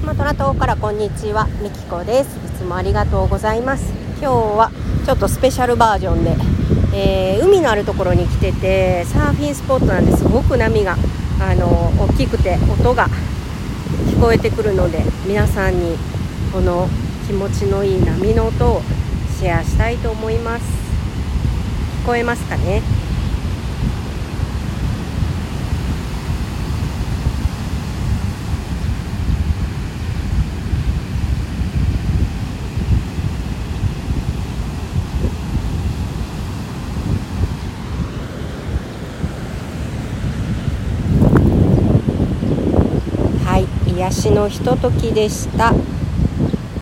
スマトラ島からこんにちはみきこです。いつもありがとうございます。今日はちょっとスペシャルバージョンで、えー、海のあるところに来ててサーフィンスポットなんですごく波があの大きくて音が聞こえてくるので皆さんにこの気持ちのいい波の音をシェアしたいと思います。聞こえますかね？癒しのひとときでした。